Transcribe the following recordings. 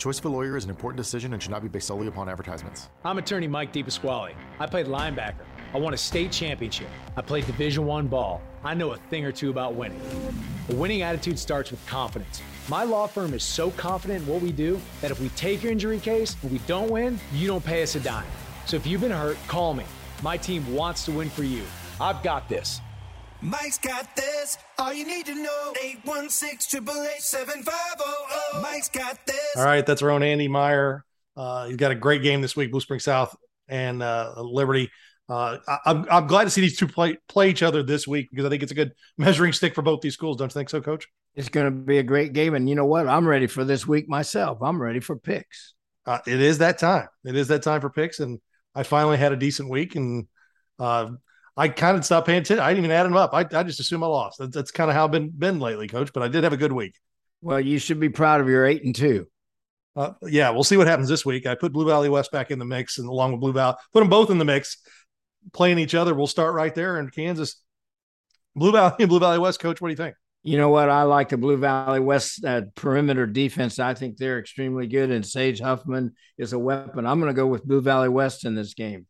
choice of a lawyer is an important decision and should not be based solely upon advertisements. I'm attorney Mike DePasquale. I played linebacker. I won a state championship. I played Division One ball. I know a thing or two about winning. A winning attitude starts with confidence. My law firm is so confident in what we do that if we take your injury case and we don't win, you don't pay us a dime. So if you've been hurt, call me. My team wants to win for you. I've got this. Mike's got this. All you need to know. 816 888 Mike's got this. All right, that's our own Andy Meyer. Uh, he's got a great game this week, Blue Springs South and uh, Liberty. Uh, I, I'm I'm glad to see these two play play each other this week because I think it's a good measuring stick for both these schools. Don't you think so, Coach? It's going to be a great game, and you know what? I'm ready for this week myself. I'm ready for picks. Uh, it is that time. It is that time for picks, and I finally had a decent week, and uh, I kind of stopped paying attention. I didn't even add them up. I, I just assume I lost. That's, that's kind of how I've been been lately, Coach. But I did have a good week. Well, you should be proud of your eight and two. Uh, yeah, we'll see what happens this week. I put Blue Valley West back in the mix, and along with Blue Valley, put them both in the mix, playing each other. We'll start right there in Kansas. Blue Valley and Blue Valley West, Coach. What do you think? You know what? I like the Blue Valley West uh, perimeter defense. I think they're extremely good, and Sage Huffman is a weapon. I'm going to go with Blue Valley West in this game.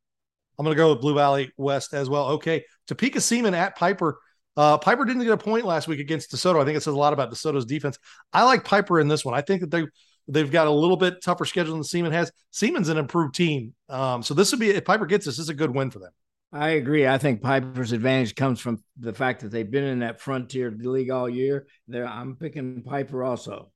I'm going to go with Blue Valley West as well. Okay, Topeka Seaman at Piper. Uh, Piper didn't get a point last week against DeSoto. I think it says a lot about DeSoto's defense. I like Piper in this one. I think that they they've got a little bit tougher schedule than Seaman has. Seaman's an improved team, um, so this would be if Piper gets this, this is a good win for them. I agree. I think Piper's advantage comes from the fact that they've been in that frontier league all year. There, I'm picking Piper also.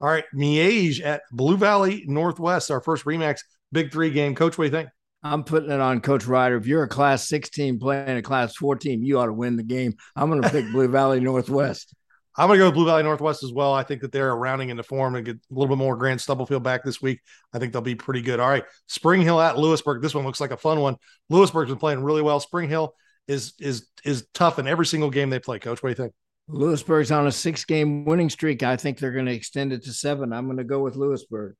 All right, Miege at Blue Valley Northwest, our first Remax Big Three game. Coach, what do you think? I'm putting it on Coach Ryder. If you're a Class 16 playing a Class 4 team, you ought to win the game. I'm going to pick Blue Valley Northwest. I'm going to go with Blue Valley Northwest as well. I think that they're rounding into form and get a little bit more Grant Stubblefield back this week. I think they'll be pretty good. All right, Spring Hill at Louisburg. This one looks like a fun one. Louisburg's been playing really well. Spring Hill is is is tough in every single game they play. Coach, what do you think? Louisburg's on a six game winning streak. I think they're going to extend it to seven. I'm going to go with Louisburg.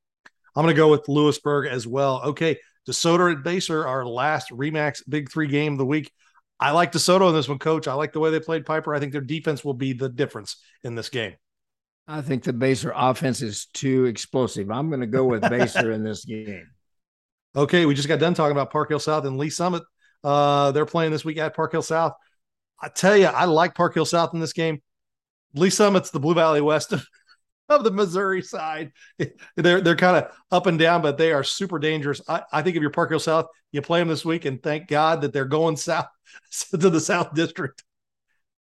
I'm going to go with Louisburg as well. Okay, DeSoto at Basehor, our last Remax Big Three game of the week. I like DeSoto in this one, Coach. I like the way they played Piper. I think their defense will be the difference in this game. I think the Basehor offense is too explosive. I'm going to go with Basehor in this game. Okay, we just got done talking about Park Hill South and Lee's Summit. Uh, they're playing this week at Park Hill South. I tell you, I like Park Hill South in this game. Lee's Summit's the Blue Valley West of, of the Missouri side. They're they're kind of up and down, but they are super dangerous. I, I think if you're Park Hill South, you play them this week, and thank God that they're going south to the South District.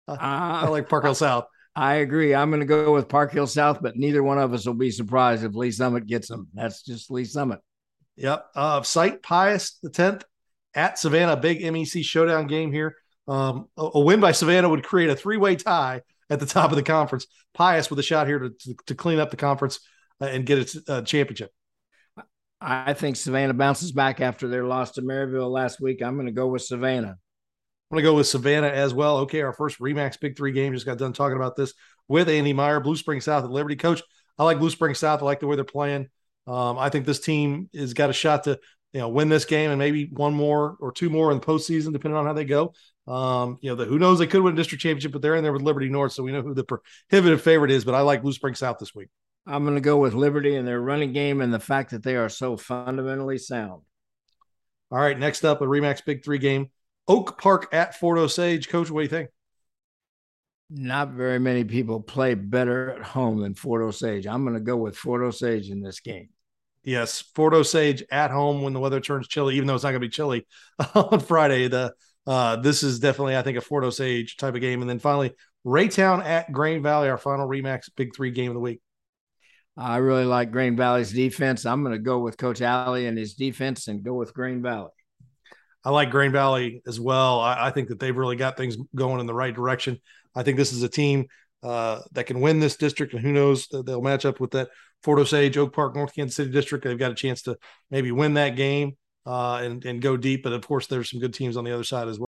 Uh, I like Park Hill South. I agree. I'm going to go with Park Hill South, but neither one of us will be surprised if Lee's Summit gets them. That's just Lee's Summit. Yep. Uh, Site Pius the 10th at Savannah, big MEC showdown game here. Um, a, a, win by Savannah would create a three way tie at the top of the conference. Pius with a shot here to, to, to clean up the conference uh, and get its uh, championship. I think Savannah bounces back after their loss to Maryville last week. I'm going to go with Savannah. I'm going to go with Savannah as well. Okay, our first Remax Big Three game. Just got done talking about this with Andy Meyer, Blue Springs South at Liberty. Coach, I like Blue Springs South. I like the way they're playing. Um, I think this team has got a shot to you know win this game and maybe one more or two more in the postseason, depending on how they go. Um, you know, the, who knows? They could win a district championship, but they're in there with Liberty North, so we know who the prohibitive favorite is. But I like Blue Springs South this week. I'm going to go with Liberty and their running game and the fact that they are so fundamentally sound. All right, next up a Remax Big Three game. Oak Park at Fort Osage. Coach, what do you think? Not very many people play better at home than Fort Osage. I'm going to go with Fort Osage in this game. Yes, Fort Osage at home when the weather turns chilly, even though it's not going to be chilly on Friday. The uh, this is definitely, I think, a Fort Osage type of game. And then finally, Raytown at Grain Valley, our final Remax Big Three game of the week. I really like Grain Valley's defense. I'm going to go with Coach Alley and his defense and go with Grain Valley. I like Grain Valley as well. I, I, think that they've really got things going in the right direction. I think this is a team uh, that can win this district, and who knows they'll match up with that Fort Osage, Oak Park, North Kansas City district. They've got a chance to maybe win that game uh, and and go deep. But of course, there's some good teams on the other side as well.